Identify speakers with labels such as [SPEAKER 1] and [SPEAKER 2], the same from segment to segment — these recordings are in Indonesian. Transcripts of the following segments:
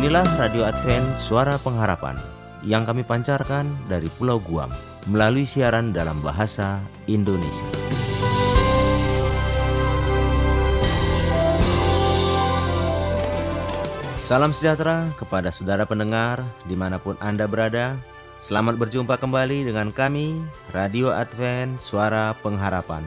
[SPEAKER 1] Inilah Radio Advent Suara Pengharapan yang kami pancarkan dari Pulau Guam melalui siaran dalam bahasa Indonesia. Salam sejahtera kepada saudara pendengar di mana pun Anda berada. Selamat berjumpa kembali dengan kami, Radio Advent Suara Pengharapan.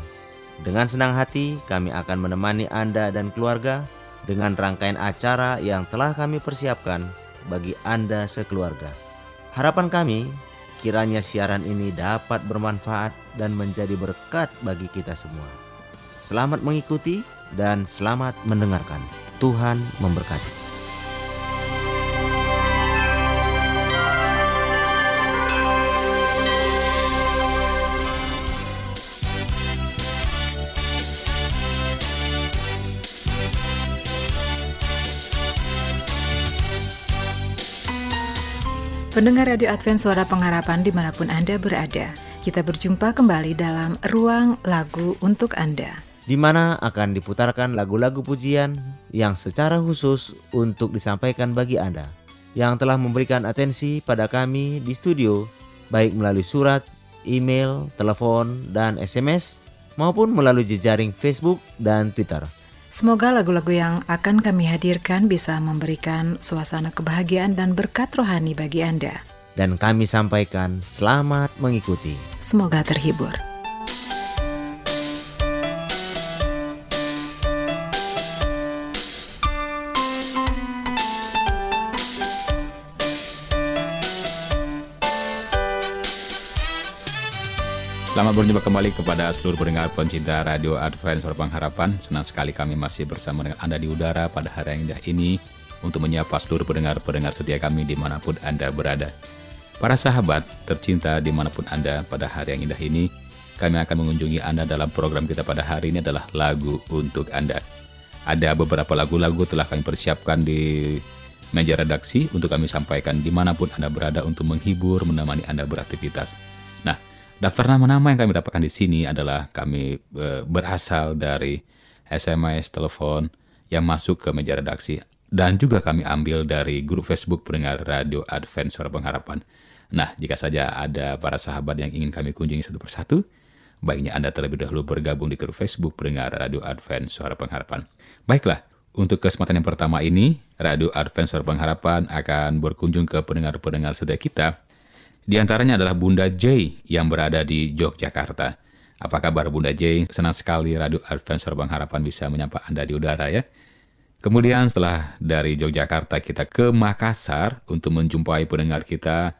[SPEAKER 1] Dengan senang hati kami akan menemani Anda dan keluarga dengan rangkaian acara yang telah kami persiapkan bagi Anda sekeluarga. Harapan kami, kiranya siaran ini dapat bermanfaat dan menjadi berkat bagi kita semua. Selamat mengikuti dan selamat mendengarkan. Tuhan memberkati.
[SPEAKER 2] Pendengar Radio Advent Suara Pengharapan di mana pun Anda berada, kita berjumpa kembali dalam Ruang Lagu untuk Anda.
[SPEAKER 1] Di mana akan diputarkan lagu-lagu pujian yang secara khusus untuk disampaikan bagi Anda yang telah memberikan atensi pada kami di studio, baik melalui surat, email, telepon, dan SMS, maupun melalui jejaring Facebook dan Twitter.
[SPEAKER 2] Semoga lagu-lagu yang akan kami hadirkan bisa memberikan suasana kebahagiaan dan berkat rohani bagi Anda.
[SPEAKER 1] Dan kami sampaikan selamat mengikuti.
[SPEAKER 2] Semoga terhibur.
[SPEAKER 3] Selamat berjumpa kembali kepada seluruh pendengar pencinta Radio Advent Suara Pengharapan. Senang sekali kami masih bersama dengan Anda di udara pada hari yang indah ini untuk menyapa seluruh pendengar-pendengar setia kami di mana pun Anda berada. Para sahabat tercinta di mana pun Anda pada hari yang indah ini, kami akan mengunjungi Anda dalam program kita pada hari ini adalah lagu untuk Anda. Ada beberapa lagu-lagu telah kami persiapkan di meja redaksi untuk kami sampaikan di mana pun Anda berada untuk menghibur, menemani Anda beraktivitas. Daftar nama-nama yang kami dapatkan di sini adalah kami e, berasal dari SMS, telepon yang masuk ke meja redaksi dan juga kami ambil dari grup Facebook pendengar Radio Advent Suara Pengharapan. Nah, jika saja ada para sahabat yang ingin kami kunjungi satu persatu, baiknya Anda terlebih dahulu bergabung di grup Facebook pendengar Radio Advent Suara Pengharapan. Baiklah, untuk kesempatan yang pertama ini, Radio Advent Suara Pengharapan akan berkunjung ke pendengar-pendengar setia kita di antaranya adalah Bunda J yang berada di Yogyakarta. Apa kabar Bunda J? Senang sekali Radio Advent Suara Harapan bisa menyapa Anda di udara ya. Kemudian setelah dari Yogyakarta kita ke Makassar untuk menjumpai pendengar kita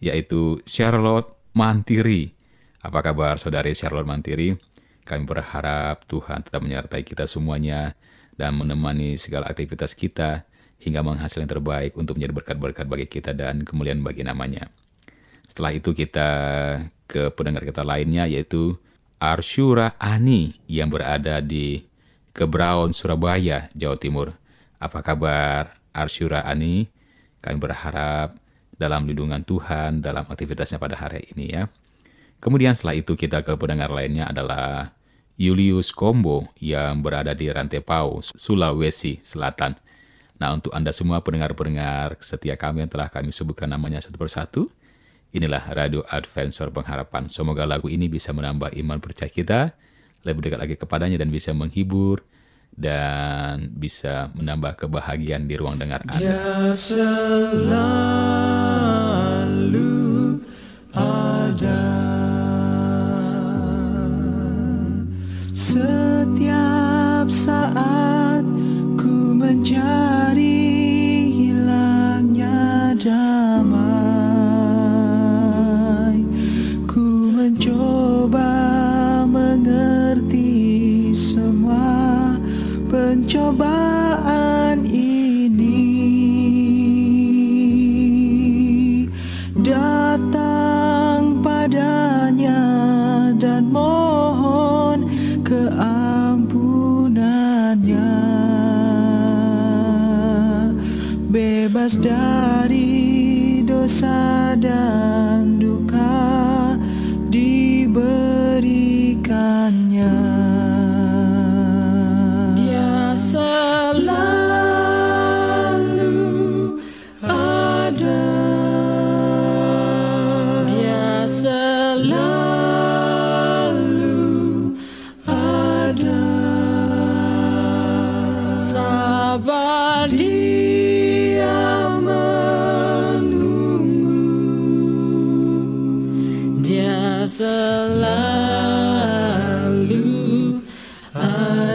[SPEAKER 3] yaitu Charlotte Mantiri. Apa kabar saudari Charlotte Mantiri? Kami berharap Tuhan tetap menyertai kita semuanya dan menemani segala aktivitas kita hingga menghasilkan yang terbaik untuk menjadi berkat-berkat bagi kita dan kemuliaan bagi namanya. Setelah itu kita ke pendengar kita lainnya yaitu Arsyura Ani yang berada di Kebraun, Surabaya, Jawa Timur. Apa kabar Arsyura Ani? Kami berharap dalam lindungan Tuhan dalam aktivitasnya pada hari ini ya. Kemudian setelah itu kita ke pendengar lainnya adalah Julius Kombo yang berada di Rantepau, Sulawesi Selatan. Nah untuk Anda semua pendengar-pendengar setia kami yang telah kami sebutkan namanya satu persatu, Inilah Radio Adventure Pengharapan. Semoga lagu ini bisa menambah iman percaya kita, lebih dekat lagi kepadanya dan bisa menghibur dan bisa menambah kebahagiaan di ruang dengar Anda. Selalu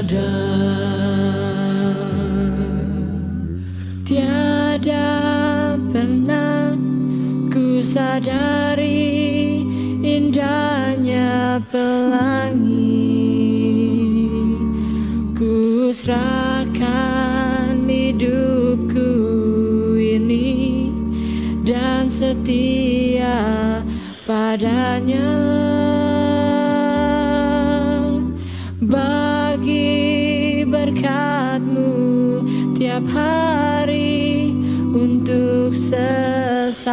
[SPEAKER 3] ada.
[SPEAKER 4] Tiada pernah ku sadari indahnya pelangi. Ku serahkan hidupku ini dan setia padanya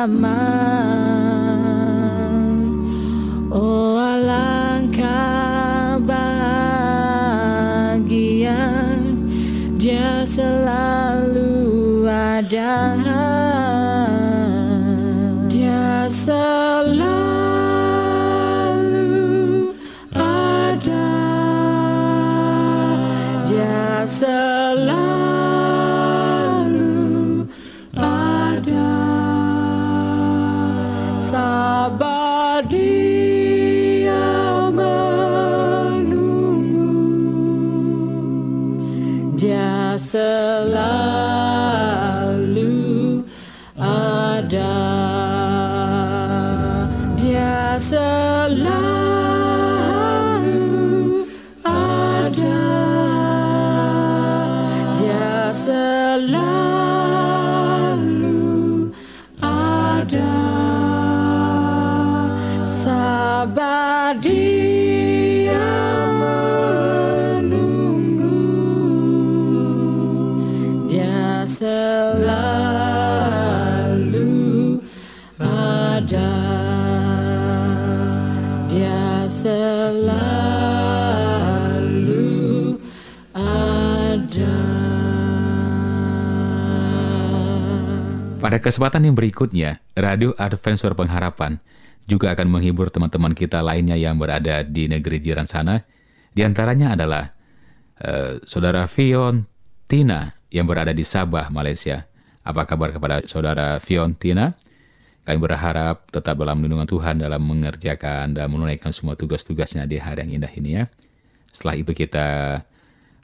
[SPEAKER 4] sesama Oh alangkah bahagia dia selalu ada
[SPEAKER 3] Pada kesempatan yang berikutnya, Radio Advent Suara Pengharapan juga akan menghibur teman-teman kita lainnya yang berada di negeri jiran sana. Di antaranya adalah eh, Saudara Fion Tina yang berada di Sabah, Malaysia. Apa kabar kepada Saudara Fion Tina? Kami berharap tetap dalam lindungan Tuhan dalam mengerjakan dan menunaikan semua tugas-tugasnya di hari yang indah ini ya. Setelah itu kita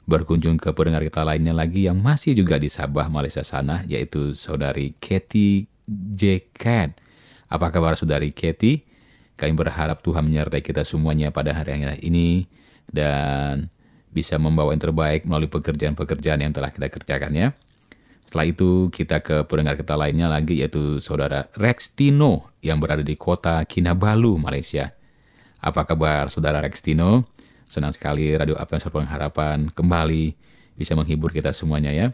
[SPEAKER 3] berkunjung ke pendengar kita lainnya lagi yang masih juga di Sabah, Malaysia sana, yaitu Saudari Katie J. Cat. Apa kabar Saudari Katie? Kami berharap Tuhan menyertai kita semuanya pada hari yang ini dan bisa membawa yang terbaik melalui pekerjaan-pekerjaan yang telah kita kerjakan ya. Setelah itu kita ke pendengar kita lainnya lagi yaitu Saudara Rex Tino yang berada di kota Kinabalu, Malaysia. Apa kabar Saudara Rex Tino? Senang sekali Radio Advent Pengharapan kembali bisa menghibur kita semuanya ya.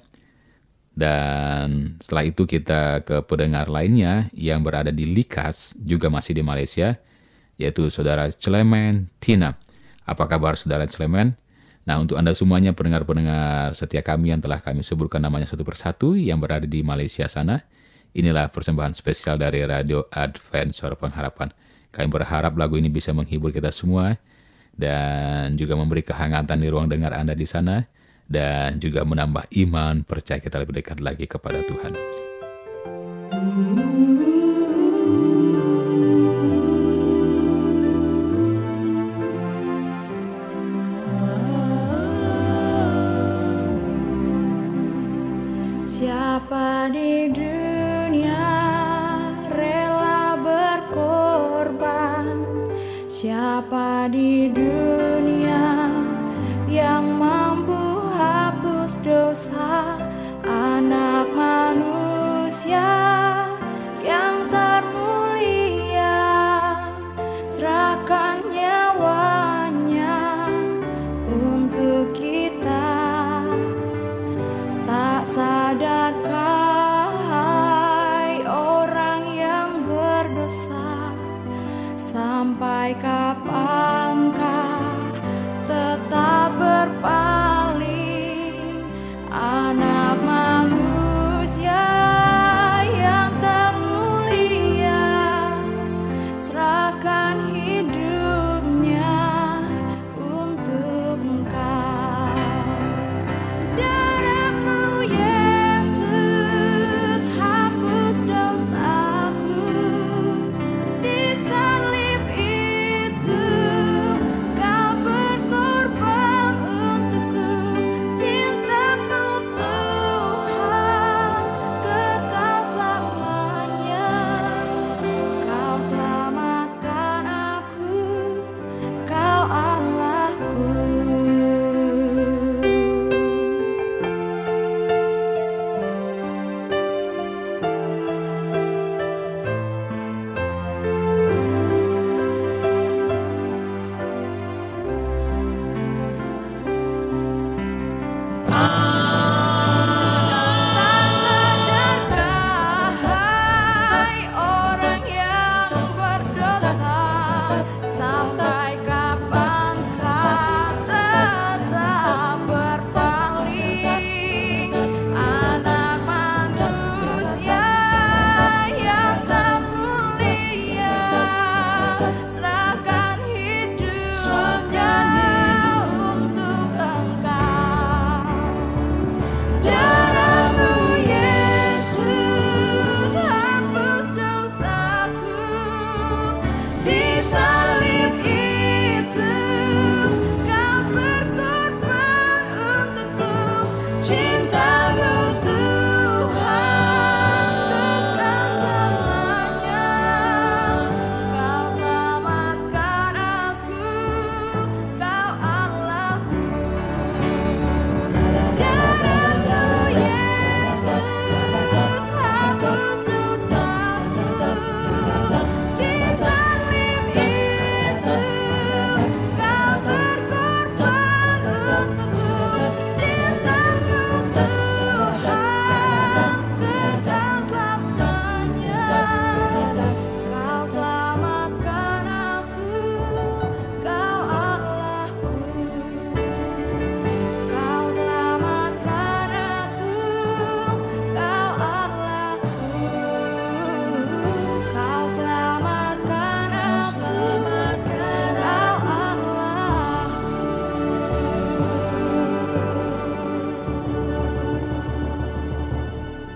[SPEAKER 3] Dan setelah itu kita ke pendengar lainnya yang berada di Likas, juga masih di Malaysia, yaitu Saudara Clemen Tina. Apa kabar Saudara Clemen? Nah untuk Anda semuanya pendengar-pendengar setia kami yang telah kami sebutkan namanya satu persatu yang berada di Malaysia sana, inilah persembahan spesial dari Radio Advent Suara Pengharapan. Kami berharap lagu ini bisa menghibur kita semua dan juga memberi kehangatan di ruang dengar Anda di sana dan juga menambah iman percaya kita lebih dekat lagi kepada Tuhan.
[SPEAKER 5] Siapa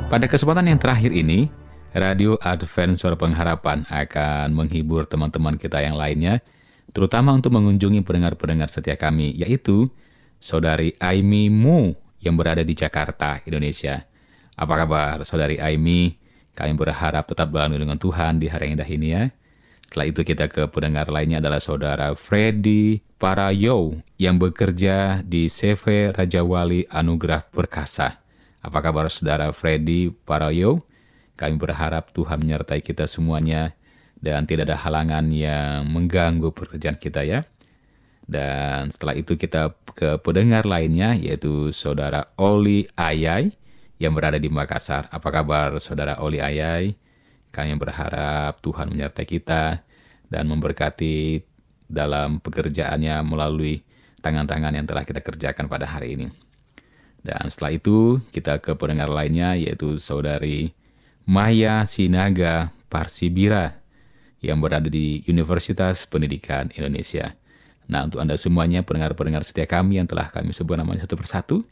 [SPEAKER 3] Pada kesempatan yang terakhir ini, Radio Advent Pengharapan akan menghibur teman-teman kita yang lainnya, terutama untuk mengunjungi pendengar-pendengar setia kami, yaitu Saudari Aimi Mu yang berada di Jakarta, Indonesia. Apa kabar Saudari Aimi? Kami berharap tetap berlalu dengan Tuhan di hari yang indah ini ya. Setelah itu kita ke pendengar lainnya adalah Saudara Freddy Parayo yang bekerja di CV Raja Wali Anugerah Perkasa. Apa kabar Saudara Freddy Parayo? Kami berharap Tuhan menyertai kita semuanya dan tidak ada halangan yang mengganggu pekerjaan kita ya. Dan setelah itu kita ke pendengar lainnya yaitu Saudara Oli Ayai yang berada di Makassar. Apa kabar Saudara Oli Ayai? Kami berharap Tuhan menyertai kita dan memberkati dalam pekerjaannya melalui tangan-tangan yang telah kita kerjakan pada hari ini. Dan setelah itu kita ke pendengar lainnya yaitu Saudari Maya Sinaga Parsibira yang berada di Universitas Pendidikan Indonesia. Nah untuk Anda semuanya pendengar-pendengar setia kami yang telah kami sebut namanya satu persatu,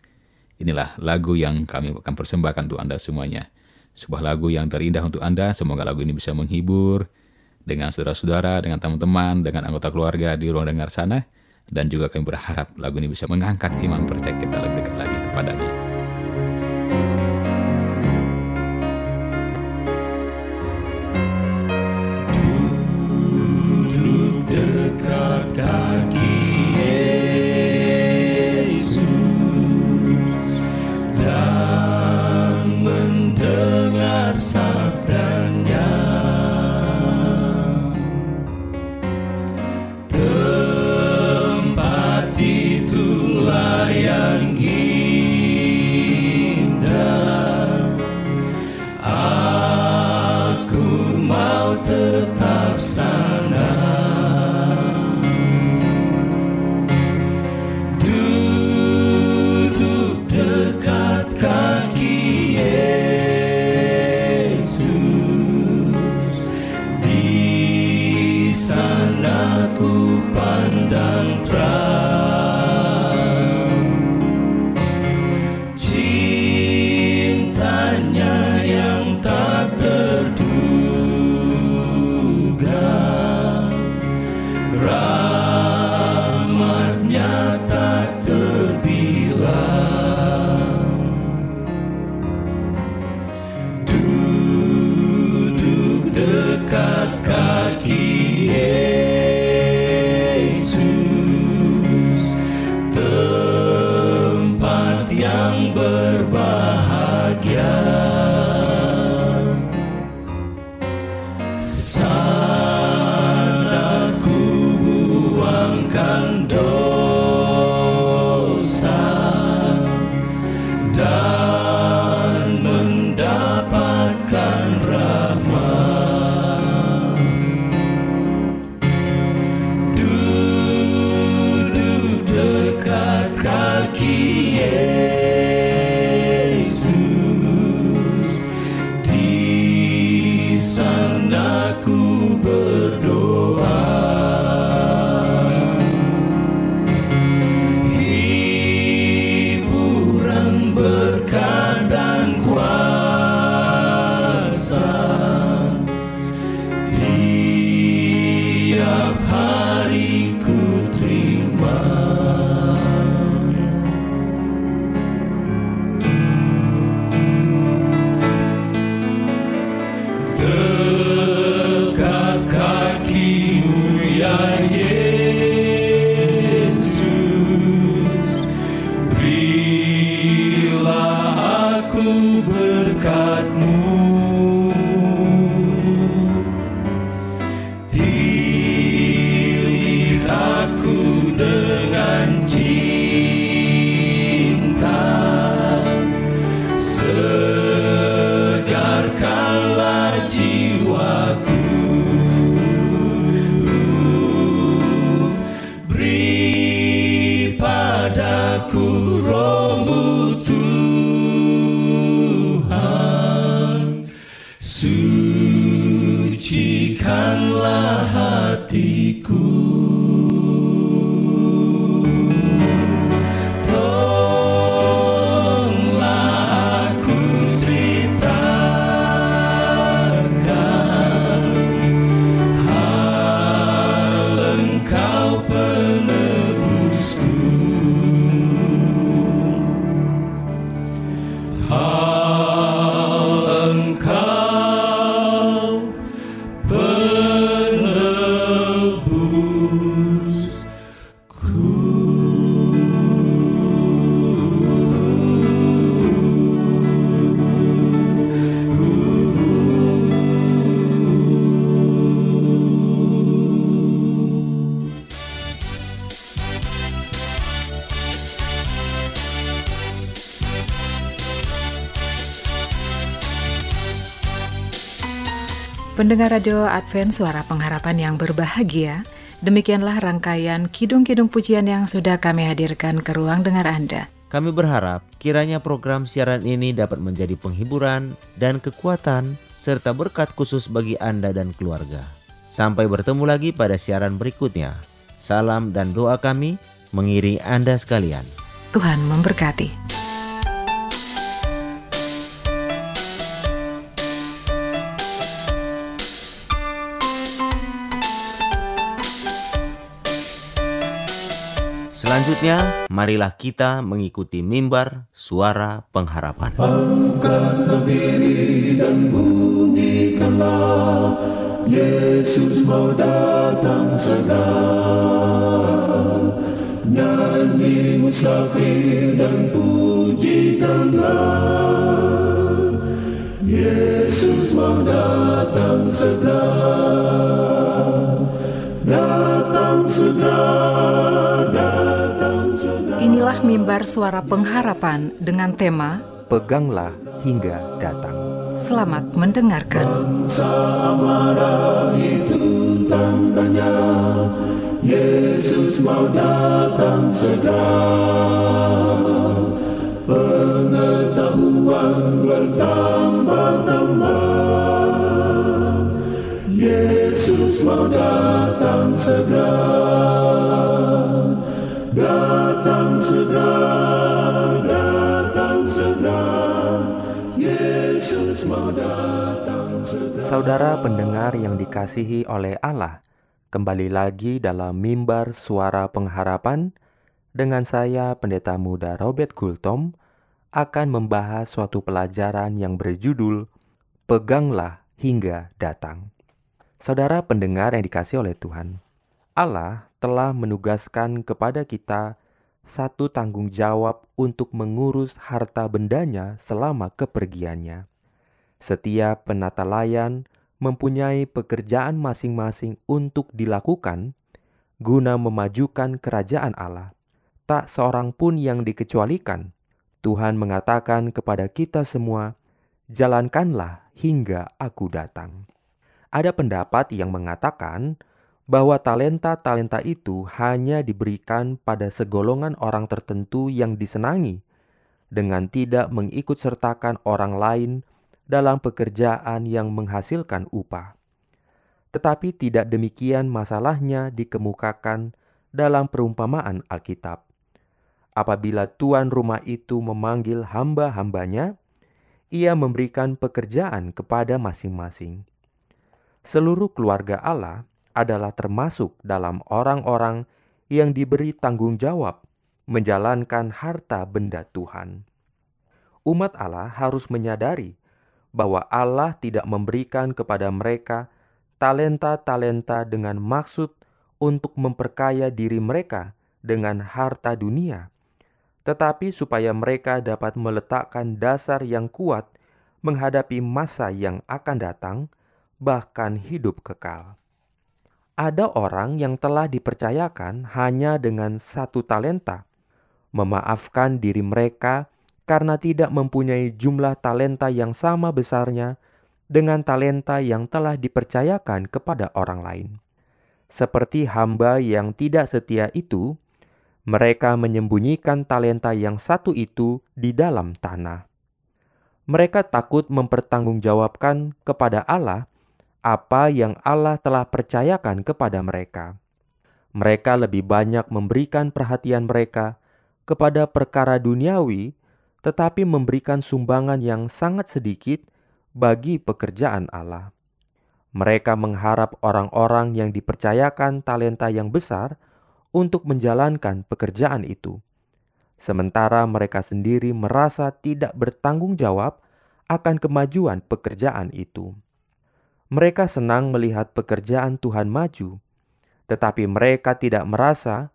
[SPEAKER 3] Inilah lagu yang kami akan persembahkan untuk Anda semuanya. Sebuah lagu yang terindah untuk Anda, semoga lagu ini bisa menghibur dengan saudara-saudara, dengan teman-teman, dengan anggota keluarga di ruang dengar sana. Dan juga kami berharap lagu ini bisa mengangkat iman percaya kita lebih kepadanya.
[SPEAKER 6] that
[SPEAKER 2] Pendengar Radio Advent Suara Pengharapan yang berbahagia, demikianlah rangkaian kidung-kidung pujian yang sudah kami hadirkan ke ruang dengar Anda.
[SPEAKER 1] Kami berharap kiranya program siaran ini dapat menjadi penghiburan dan kekuatan serta berkat khusus bagi Anda dan keluarga. Sampai bertemu lagi pada siaran berikutnya. Salam dan doa kami mengiringi Anda sekalian.
[SPEAKER 2] Tuhan memberkati.
[SPEAKER 1] Selanjutnya, marilah kita mengikuti mimbar suara pengharapan.
[SPEAKER 7] Diri dan bunyikanlah Yesus mau datang segera. Nyanyi musafir dan pujikanlah Yesus mau Datang segera, datang segera
[SPEAKER 2] Inilah mimbar suara pengharapan dengan tema
[SPEAKER 8] Peganglah hingga datang.
[SPEAKER 2] Selamat mendengarkan.
[SPEAKER 7] Samara itu tandanya Yesus mau datang segera Pengetahuan bertambah-tambah Yesus mau datang segera
[SPEAKER 8] Saudara pendengar yang dikasihi oleh Allah, kembali lagi dalam mimbar suara pengharapan dengan saya Pendeta Muda Robert Gultom akan membahas suatu pelajaran yang berjudul Peganglah hingga datang. Saudara pendengar yang dikasihi oleh Tuhan, Allah telah menugaskan kepada kita satu tanggung jawab untuk mengurus harta bendanya selama kepergiannya. Setiap penata layan mempunyai pekerjaan masing-masing untuk dilakukan guna memajukan kerajaan Allah. Tak seorang pun yang dikecualikan. Tuhan mengatakan kepada kita semua, "Jalankanlah hingga Aku datang." Ada pendapat yang mengatakan bahwa talenta-talenta itu hanya diberikan pada segolongan orang tertentu yang disenangi, dengan tidak mengikut sertakan orang lain dalam pekerjaan yang menghasilkan upah. Tetapi tidak demikian masalahnya dikemukakan dalam perumpamaan Alkitab. Apabila tuan rumah itu memanggil hamba-hambanya, ia memberikan pekerjaan kepada masing-masing. Seluruh keluarga Allah adalah termasuk dalam orang-orang yang diberi tanggung jawab menjalankan harta benda Tuhan. Umat Allah harus menyadari bahwa Allah tidak memberikan kepada mereka talenta-talenta dengan maksud untuk memperkaya diri mereka dengan harta dunia, tetapi supaya mereka dapat meletakkan dasar yang kuat menghadapi masa yang akan datang, bahkan hidup kekal. Ada orang yang telah dipercayakan hanya dengan satu talenta, memaafkan diri mereka karena tidak mempunyai jumlah talenta yang sama besarnya dengan talenta yang telah dipercayakan kepada orang lain. Seperti hamba yang tidak setia itu, mereka menyembunyikan talenta yang satu itu di dalam tanah. Mereka takut mempertanggungjawabkan kepada Allah apa yang Allah telah percayakan kepada mereka. Mereka lebih banyak memberikan perhatian mereka kepada perkara duniawi, tetapi memberikan sumbangan yang sangat sedikit bagi pekerjaan Allah. Mereka mengharap orang-orang yang dipercayakan talenta yang besar untuk menjalankan pekerjaan itu, sementara mereka sendiri merasa tidak bertanggung jawab akan kemajuan pekerjaan itu. Mereka senang melihat pekerjaan Tuhan maju, tetapi mereka tidak merasa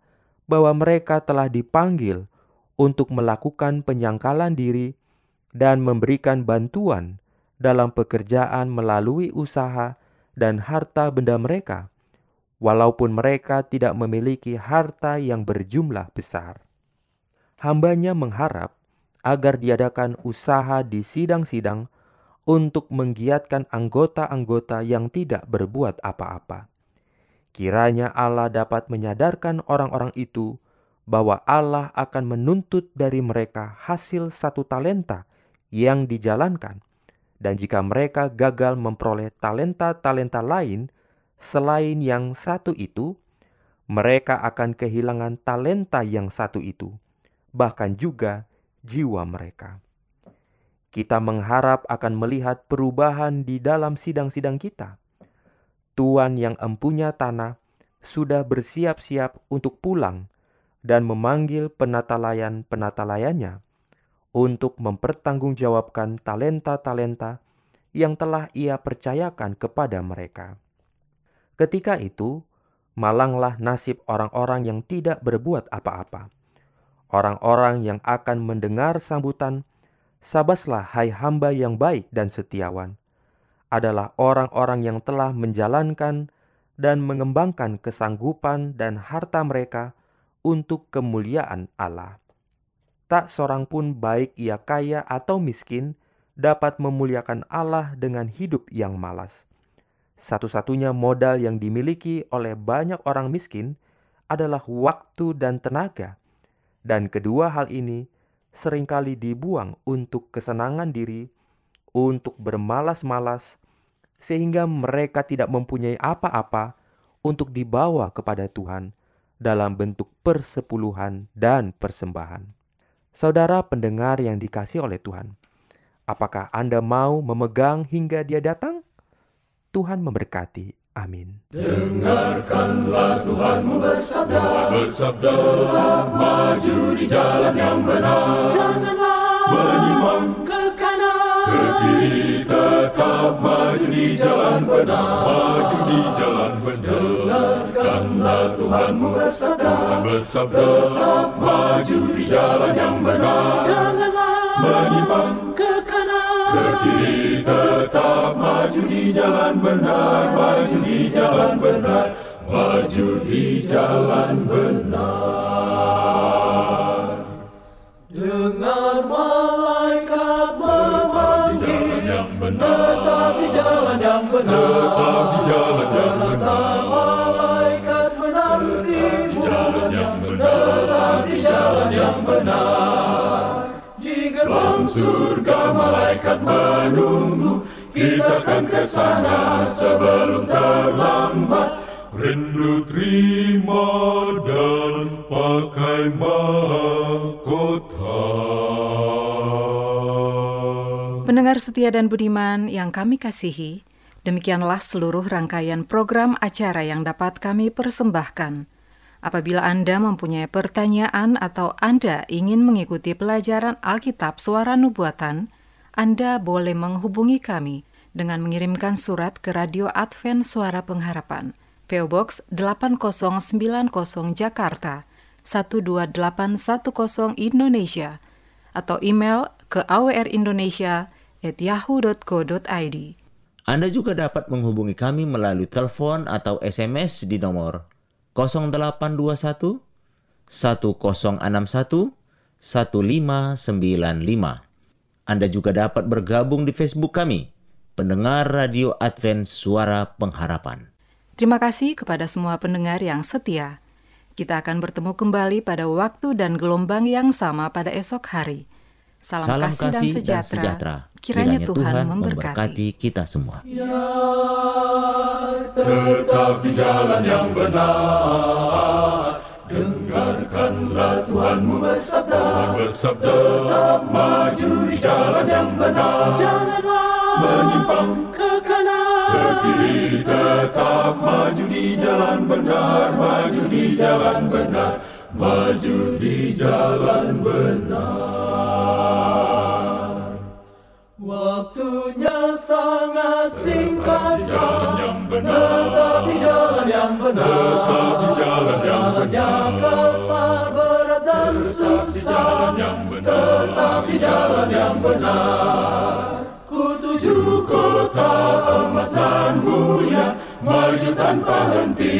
[SPEAKER 8] bahwa mereka telah dipanggil untuk melakukan penyangkalan diri dan memberikan bantuan dalam pekerjaan melalui usaha dan harta benda mereka, walaupun mereka tidak memiliki harta yang berjumlah besar. Hambanya mengharap agar diadakan usaha di sidang-sidang untuk menggiatkan anggota-anggota yang tidak berbuat apa-apa. Kiranya Allah dapat menyadarkan orang-orang itu bahwa Allah akan menuntut dari mereka hasil satu talenta yang dijalankan, dan jika mereka gagal memperoleh talenta-talenta lain selain yang satu itu, mereka akan kehilangan talenta yang satu itu, bahkan juga jiwa mereka. Kita mengharap akan melihat perubahan di dalam sidang-sidang kita. Tuan yang empunya tanah sudah bersiap-siap untuk pulang dan memanggil penata layan untuk mempertanggungjawabkan talenta-talenta yang telah ia percayakan kepada mereka. Ketika itu, malanglah nasib orang-orang yang tidak berbuat apa-apa. Orang-orang yang akan mendengar sambutan, sabaslah hai hamba yang baik dan setiawan, adalah orang-orang yang telah menjalankan dan mengembangkan kesanggupan dan harta mereka untuk kemuliaan Allah. Tak seorang pun baik ia kaya atau miskin dapat memuliakan Allah dengan hidup yang malas. Satu-satunya modal yang dimiliki oleh banyak orang miskin adalah waktu dan tenaga. Dan kedua hal ini sering kali dibuang untuk kesenangan diri, untuk bermalas-malas, sehingga mereka tidak mempunyai apa-apa untuk dibawa kepada Tuhan dalam bentuk persepuluhan dan persembahan. Saudara pendengar yang dikasih oleh Tuhan, apakah Anda mau memegang hingga Dia datang? Tuhan memberkati. Amin.
[SPEAKER 7] Dengarkanlah Tuhanmu bersabda, bersabda, maju di jalan yang benar. Janganlah menyimpang kiri tetap maju di jalan benar. Maju di jalan benar. Dengarkanlah Tuhanmu bersabda, bersabda, tetap maju di jalan yang benar. Janganlah menyimpang ke kanan, ke kiri tetap maju di jalan benar, maju di jalan benar, maju di jalan benar. Dengar malaikat tetap di jalan yang benar, tetap di jalan yang benar. malaikat menanti tetap di jalan yang benar. Di gerbang surga malaikat menunggu, kita akan ke sana sebelum terlambat. Rindu terima dan pakai mahkota.
[SPEAKER 2] Pendengar setia dan budiman yang kami kasihi, demikianlah seluruh rangkaian program acara yang dapat kami persembahkan. Apabila Anda mempunyai pertanyaan atau Anda ingin mengikuti pelajaran Alkitab Suara Nubuatan, Anda boleh menghubungi kami dengan mengirimkan surat ke Radio Advent Suara Pengharapan, PO Box 8090 Jakarta 12810 Indonesia, atau email ke awrindonesia@yahoo.co.id.
[SPEAKER 1] Anda juga dapat menghubungi kami melalui telepon atau SMS di nomor 0821 1061 1595. Anda juga dapat bergabung di Facebook kami, pendengar Radio Advent Suara Pengharapan.
[SPEAKER 2] Terima kasih kepada semua pendengar yang setia. Kita akan bertemu kembali pada waktu dan gelombang yang sama pada esok hari. Salam,
[SPEAKER 1] Salam
[SPEAKER 2] kasih, dan sejahtera. Kiranya, Tuhan, memberkati.
[SPEAKER 1] kita semua.
[SPEAKER 7] tetap di jalan yang benar. Dengarkanlah Tuhanmu bersabda, bersabda, tetap maju di jalan yang benar. Janganlah menyimpang ke kanan, ke kiri tetap maju di jalan benar, maju di jalan benar, maju di jalan benar. Waktunya sangat singkat Tetap di jalan yang benar. Tetap di jalan yang benar. kasar, berat dan susah. Tetap di jalan yang benar. Kutuju kota emas dan mulia Maju tanpa henti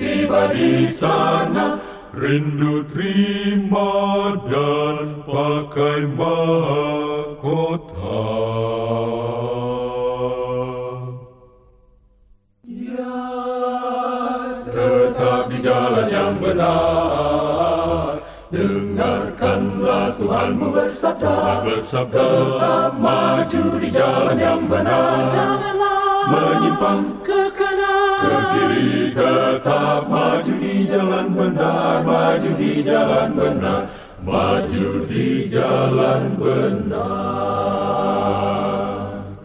[SPEAKER 7] Tiba di sana rindu terima dan pakai mahkota. Ya, tetap di jalan yang benar, dengarkanlah Tuhanmu bersabda, bersabda, tetap maju di jalan yang benar, janganlah menyimpang ke ke kiri tetap maju di jalan benar maju di jalan benar maju di jalan benar